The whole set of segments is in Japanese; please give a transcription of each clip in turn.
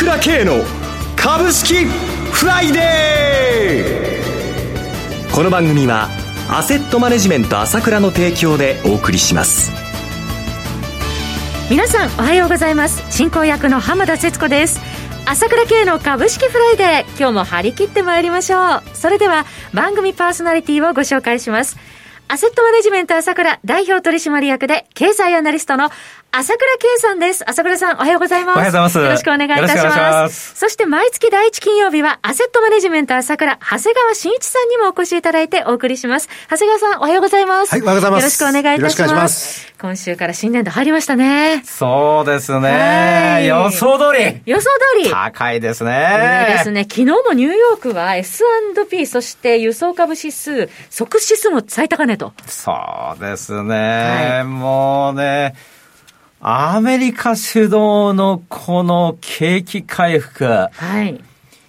倉慶の株式フライデー。この番組はアセットマネジメント朝倉の提供でお送りします。皆さんおはようございます。進行役の浜田節子です。朝倉慶の株式フライデー今日も張り切ってまいりましょう。それでは番組パーソナリティをご紹介します。アセットマネジメント朝倉代表取締役で経済アナリストの朝倉圭さんです。朝倉さん、おはようございます。おはようございます。よろしくお願いいたします。ますそして、毎月第一金曜日は、アセットマネジメント朝倉、長谷川慎一さんにもお越しいただいてお送りします。長谷川さん、おはようございます。はい、おはようございます。よろしくお願いいたします。ます今週から新年度入りましたね。そうですね。予想通り。予想通り。高いですね。いいですね。昨日もニューヨークは S&P、そして輸送株指数、即指数も最高値と。そうですね。はい、もうね、アメリカ主導のこの景気回復。はい。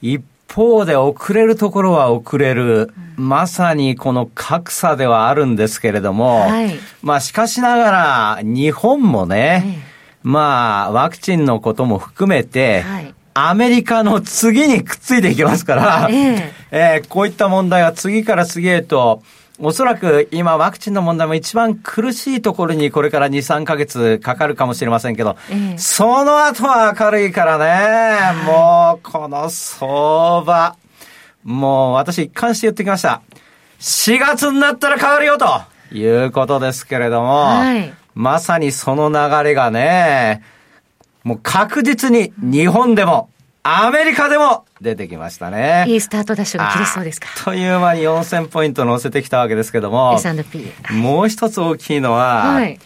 一方で遅れるところは遅れる。うん、まさにこの格差ではあるんですけれども。はい。まあしかしながら、日本もね、まあワクチンのことも含めて、はい。アメリカの次にくっついていきますから、ええ えー、こういった問題は次から次へと、おそらく今ワクチンの問題も一番苦しいところにこれから2、3ヶ月かかるかもしれませんけど、えその後は明るいからね、もうこの相場、もう私一貫して言ってきました。4月になったら変わるよということですけれども、はい、まさにその流れがね、もう確実に日本でもアメリカでも出てきましたね。いいスタートダッシュが切れそうですか。という間に4000ポイント乗せてきたわけですけども、S&P。もう一つ大きいのは、はい、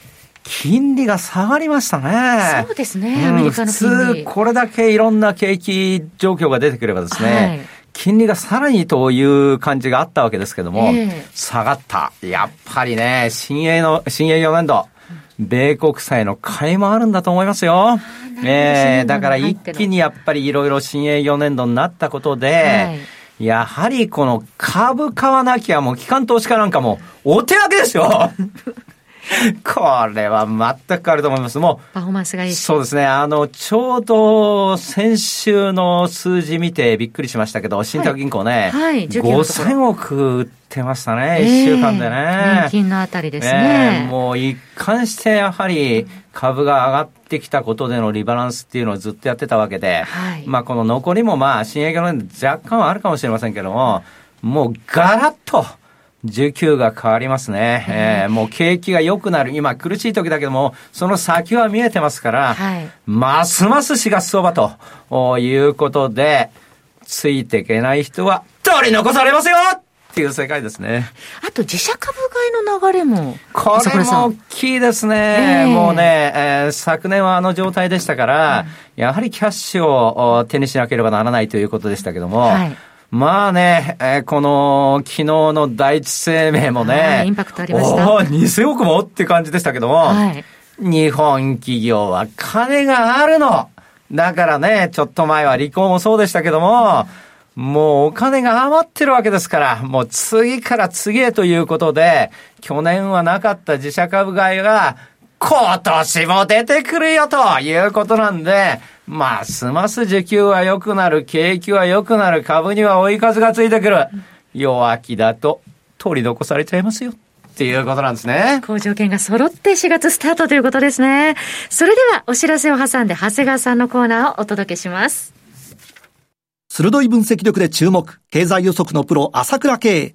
金利が下がりましたね。そうですね、アメリカの金利。普通、これだけいろんな景気状況が出てくればですね、はい金利がさらにという感じがあったわけですけども、えー、下がった。やっぱりね、新鋭の、新鋭4年度、米国債の買いもあるんだと思いますよ。ええー、だから一気にやっぱりいろいろ新営4年度になったことで、はい、やはりこの株買わなきゃもう機関投資家なんかもお手上げですよ これは全く変わると思います。もう。パフォーマンスがいいそうですね。あの、ちょうど先週の数字見てびっくりしましたけど、信託銀行ね、はい、はい、5000億売ってましたね、えー、1週間でね。年金のあたりですね。ねもう一貫してやはり株が上がってきたことでのリバランスっていうのをずっとやってたわけで、はい、まあこの残りもまあ、新営業の若干はあるかもしれませんけども、もうガラッと、はい19が変わりますね、えー、もう景気が良くなる、今、苦しい時だけども、その先は見えてますから、はい、ますます4月相場ということで、ついていけない人は取り残されますよ!っていう世界ですね。あと自社株買いの流れも。これも大きいですね。えー、もうね、えー、昨年はあの状態でしたから、うん、やはりキャッシュを手にしなければならないということでしたけども、はい。まあね、えー、この、昨日の第一生命もね、インパクトありました。お2000億もって感じでしたけども、はい、日本企業は金があるの。だからね、ちょっと前は離婚もそうでしたけども、もうお金が余ってるわけですから、もう次から次へということで、去年はなかった自社株買いが、今年も出てくるよということなんで、ますます需給は良くなる、景気は良くなる、株には追い風がついてくる。弱気だと取り残されちゃいますよ。っていうことなんですね。好条件が揃って4月スタートということですね。それではお知らせを挟んで長谷川さんのコーナーをお届けします。鋭い分析力で注目、経済予測のプロ、朝倉慶。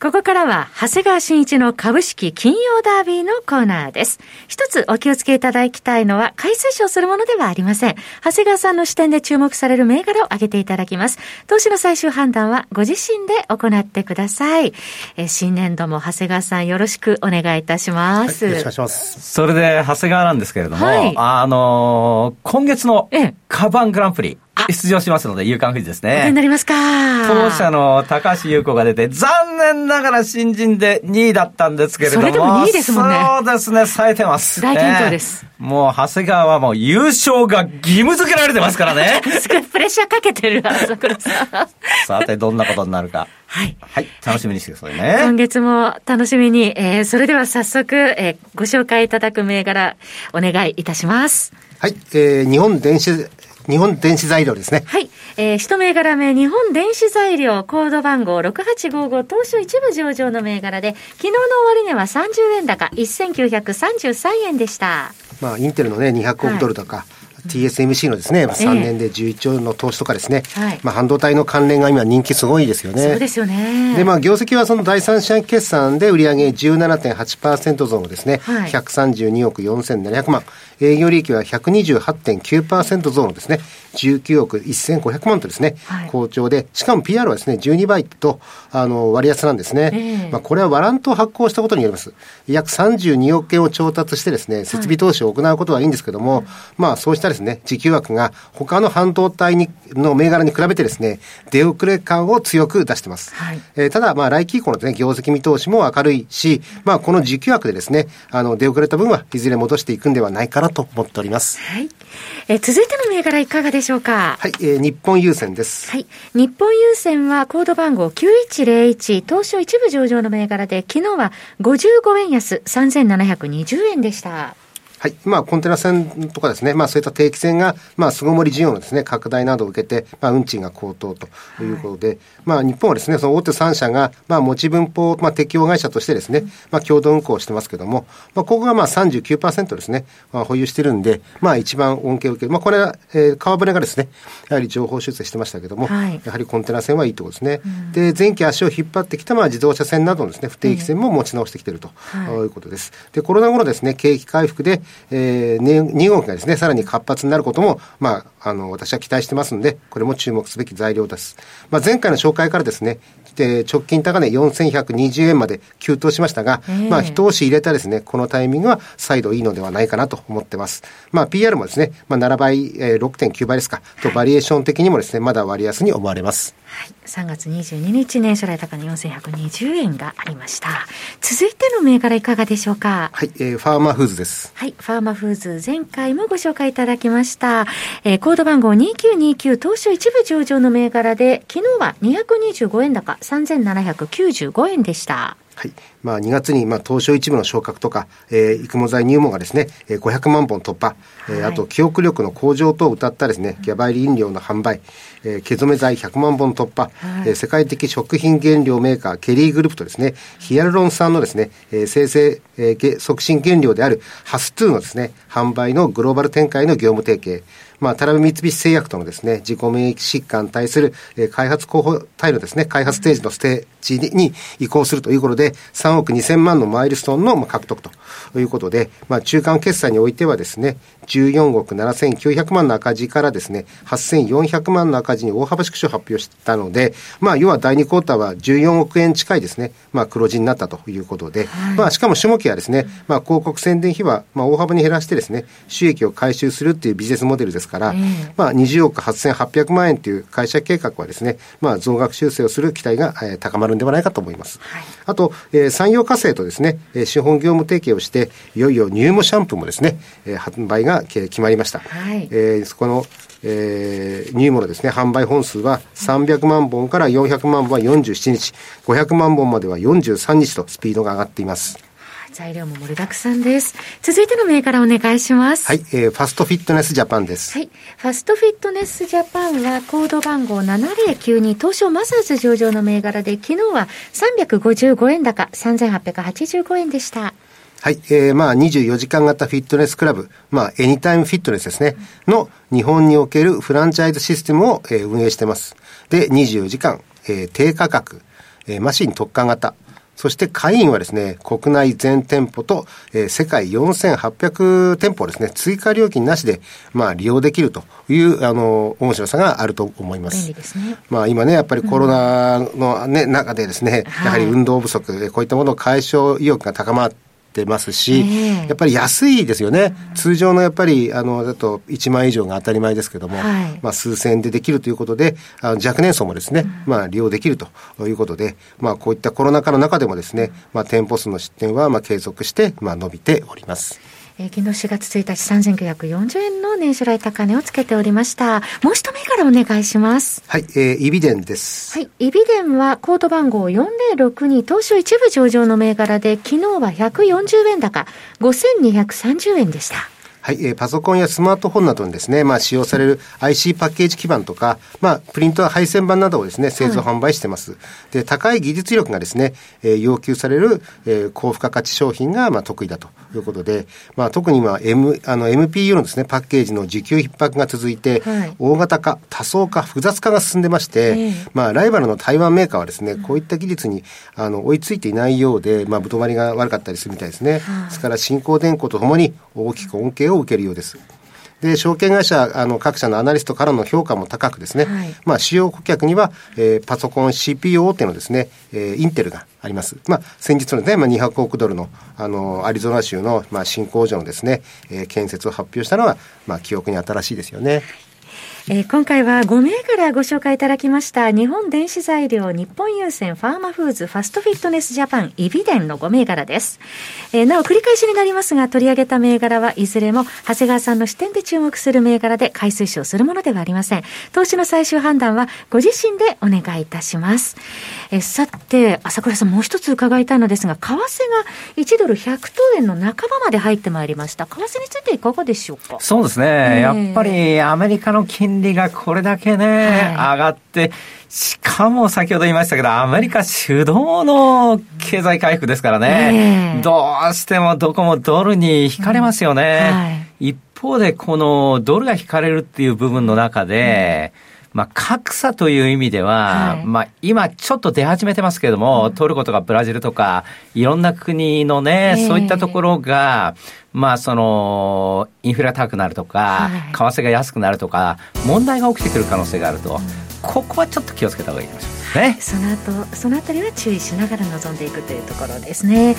ここからは、長谷川新一の株式金曜ダービーのコーナーです。一つお気をつけいただきたいのは、買い推奨するものではありません。長谷川さんの視点で注目される銘柄を挙げていただきます。投資の最終判断はご自身で行ってください。え新年度も長谷川さんよろしくお願いいたします。はい、よろしくお願いします。それで、長谷川なんですけれども、はい、あのー、今月のカバングランプリ、出場しますので、夕刊富士ですね。になりますか？当社の高橋優子が出て、残念ながら新人で2位だったんですけれども。それでも2位ですもんね。そうですね、冴えてます。大健闘です。もう、長谷川はもう優勝が義務付けられてますからね。すごいプレッシャーかけてる、朝倉さん。さて、どんなことになるか。はい。はい。楽しみにしてくださいね。今月も楽しみに。えー、それでは早速、えー、ご紹介いただく銘柄、お願いいたします。はい。えー、日本電子日本電子材料ですね。はい。えー、一銘柄目、日本電子材料、コード番号6855、当初一部上場の銘柄で、昨日の終値は30円高、1933円でした。まあ、インテルのね、200億ドルとか、はい TSMC のですね、3年で11兆の投資とかですね、まあ半導体の関連が今人気すごいですよね。そうですよね。で、まあ業績はその第三者決算で売上17.8%増のですね、はい、132億4700万。営業利益は128.9%増のですね、19億1500万とですね、はい、好調で、しかも PR はですね、12倍と、あの、割安なんですね。えー、まあ、これはワラントを発行したことによります。約32億円を調達してですね、設備投資を行うことはいいんですけども、はい、まあ、そうしたですね、時給枠が他の半導体にの銘柄に比べてですね、出遅れ感を強く出してます。はい、えー、ただ、まあ、来期以降のね、業績見通しも明るいし、まあ、この時給枠でですね、あの、出遅れた分はいずれ戻していくんではないかななと思っております。はい。えー、続いての銘柄いかがでしょうか？はい、えー、日本郵船です。はい。日本郵船はコード番号9101、東証一部上場の銘柄で、昨日は55円安3720円でした。はい。まあ、コンテナ船とかですね、まあ、そういった定期船が、まあ、巣ごもり需要のですね、拡大などを受けて、まあ、運賃が高騰ということで、はい、まあ、日本はですね、その大手3社が、まあ、持ち分法、まあ、適用会社としてですね、まあ、共同運行してますけども、まあ、ここがまあ39%ですね、まあ、保有してるんで、まあ、一番恩恵を受ける。まあ、これは、えー、川船がですね、やはり情報修正してましたけども、はい、やはりコンテナ船はいいところですね。うん、で、前期足を引っ張ってきた、まあ、自動車船などのですね、不定期船も持ち直してきていると、いうことです。で、コロナ後のですね、景気回復で、えー、2号機がですね、さらに活発になることも、まあ、あの、私は期待してますので、これも注目すべき材料です。まあ、前回の紹介からですね、で直近高値4120円まで急騰しましたが、まあ、一押し入れたですね、このタイミングは再度いいのではないかなと思ってます。まあ、PR もですね、まあ、7倍、えー、6.9倍ですか、とバリエーション的にもですね、まだ割安に思われます。はい。3月22日、年初来高値4120円がありました。続いての銘柄いかがでしょうか？はい、えー、ファーマーフーズです。はい、ファーマーフーズ、前回もご紹介いただきました。えー、コード番号2929、当初一部上場の銘柄で、昨日は225円高、3795円でした。はい。まあ、2月に、まあ、東証一部の昇格とか、えー、育毛剤入門がですね、えー、500万本突破、えー、あと、記憶力の向上と謳ったですね、ギャバイリ飲料の販売、えー、毛染め剤100万本突破、はい、えー、世界的食品原料メーカー、ケリーグループとですね、ヒアルロン酸のですね、えー、生成、えー、促進原料であるハス2のですね、販売のグローバル展開の業務提携、まあ、タラビ三菱製薬とのですね、自己免疫疾患に対する、えー、開発候補体のですね、開発ステージのステージに移行するということで、3億2000万のマイルストーンの獲得ということで、まあ、中間決済においてはですね、14億7900万の赤字からですね、8400万の赤字に大幅縮小を発表したので、まあ、要は第2クォーターは14億円近いですね、まあ、黒字になったということで、はい、まあ、しかも種目はですね、まあ、広告宣伝費は、まあ、大幅に減らしてですね、収益を回収するっていうビジネスモデルですから、えー、まあ、20億8800万円という会社計画はですね、まあ、増額修正をする期待が、えー、高まるんではないかと思います。はい、あと、えー、産業化成とですね、えー、資本業務提携をして、いよいよ乳毛シャンプーもですね、えー、販売が決まりました。はい、えー、そこの、えー、乳毛のですね、販売本数は300万本から400万本は47日、500万本までは43日とスピードが上がっています。材料も盛りだくさんです。続いての銘柄お願いします。はい、えー、ファストフィットネスジャパンです。はい。ファストフィットネスジャパンはコード番号7092東証マザーズ上場の銘柄で昨日は355円高3885円でした。はい。えー、まあ、24時間型フィットネスクラブ、まあ、エニタイムフィットネスですね、の日本におけるフランチャイズシステムを、えー、運営しています。で、24時間、えー、低価格、えー、マシン特化型、そして会員はですね、国内全店舗と、えー、世界4800店舗ですね、追加料金なしで、まあ、利用できるという、あの、面白さがあると思います。便利ですね。まあ、今ね、やっぱりコロナのね、うん、中でですね、やはり運動不足、こういったものを解消意欲が高まって、ってますし、えー、やっぱり安いですよね、通常のやっぱりあのだと1万以上が当たり前ですけども、はい、まあ、数千円でできるということで、あの若年層もですね、うん、まあ、利用できるということで、まあ、こういったコロナ禍の中でもですね、まあ、店舗数の出店はまあ継続して、まあ、伸びております。えー、昨日4月1日3940円の年初来高値をつけておりました。もう一銘柄お願いします。はい、えー、イビデンです。はい、イビデンはコード番号4062東証一部上場の銘柄で、昨日は140円高、5230円でした。はい、えー、パソコンやスマートフォンなどにですね、まあ、使用される IC パッケージ基板とか、まあ、プリント配線板などをですね、製造販売してます。はい、で、高い技術力がですね、えー、要求される、えー、高付加価値商品が、まあ、得意だということで、まあ、特に今、M、あの、MPU のですね、パッケージの需給逼迫が続いて、はい、大型化、多層化、複雑化が進んでまして、えー、まあ、ライバルの台湾メーカーはですね、こういった技術に、あの、追いついていないようで、まあ、ぶとまりが悪かったりするみたいですね。ですから、新興電工とともに大きく恩恵を受けるようです。で、証券会社、あの、各社のアナリストからの評価も高くですね、はい、まあ、主要顧客には、えー、パソコン CPU 大手のですね、えー、インテルがあります。まあ、先日のね、まあ、200億ドルの、あの、アリゾナ州の、まあ、新工場のですね、えー、建設を発表したのは、まあ、記憶に新しいですよね。えー、今回は5銘柄ご紹介いただきました日本電子材料、日本郵船、ファーマフーズ、ファストフィットネスジャパン、イビデンの5銘柄です。えー、なお繰り返しになりますが取り上げた銘柄はいずれも長谷川さんの視点で注目する銘柄で買い推奨するものではありません。投資の最終判断はご自身でお願いいたします。えー、さて、朝倉さんもう一つ伺いたいのですが、為替が1ドル100等円の半ばまで入ってまいりました。為替についていかがでしょうか？そうですね。えー、やっぱりアメリカの金利がこれだけね、はい、上がって、しかも先ほど言いましたけど、アメリカ主導の経済回復ですからね、え。ー、どうしてもどこもドルに引かれますよね。うん。はい、一方で、このドルが引かれるっていう部分の中で、うんまあ、格差という意味では、はい、まあ、今ちょっと出始めてますけれども、うん、トルコとかブラジルとか、いろんな国のね、えー、そういったところが、まあ、その、インフレ高くなるとか、はい、為替が安くなるとか、問題が起きてくる可能性があると、うん、ここはちょっと気をつけた方がいいかもしれない。ね、その後そのあたりは注意しながら臨んでいくというところですね、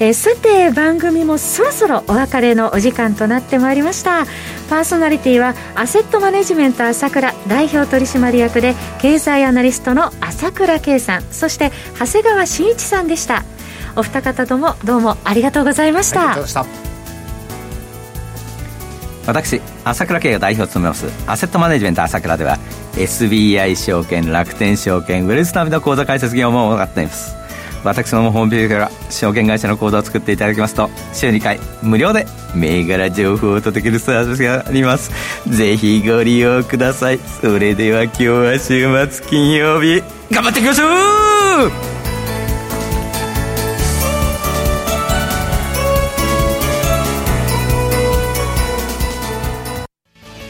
えー、さて番組もそろそろお別れのお時間となってまいりました。パーソナリティはアセットマネジメント朝倉代表取締役で経済アナリストの朝倉圭さん。そして長谷川慎一さんでした。お二方ともどうもありがとうございました、私朝倉慶が代表を務めますアセットマネジメント朝倉では SBI 証券楽天証券ウェルスナビの口座開設業務を行っています。私のホームページから証券会社の口座を作っていただきますと週2回無料で銘柄情報を届けるサービスがあります。ぜひご利用ください。それでは今日は週末金曜日。頑張っていきましょう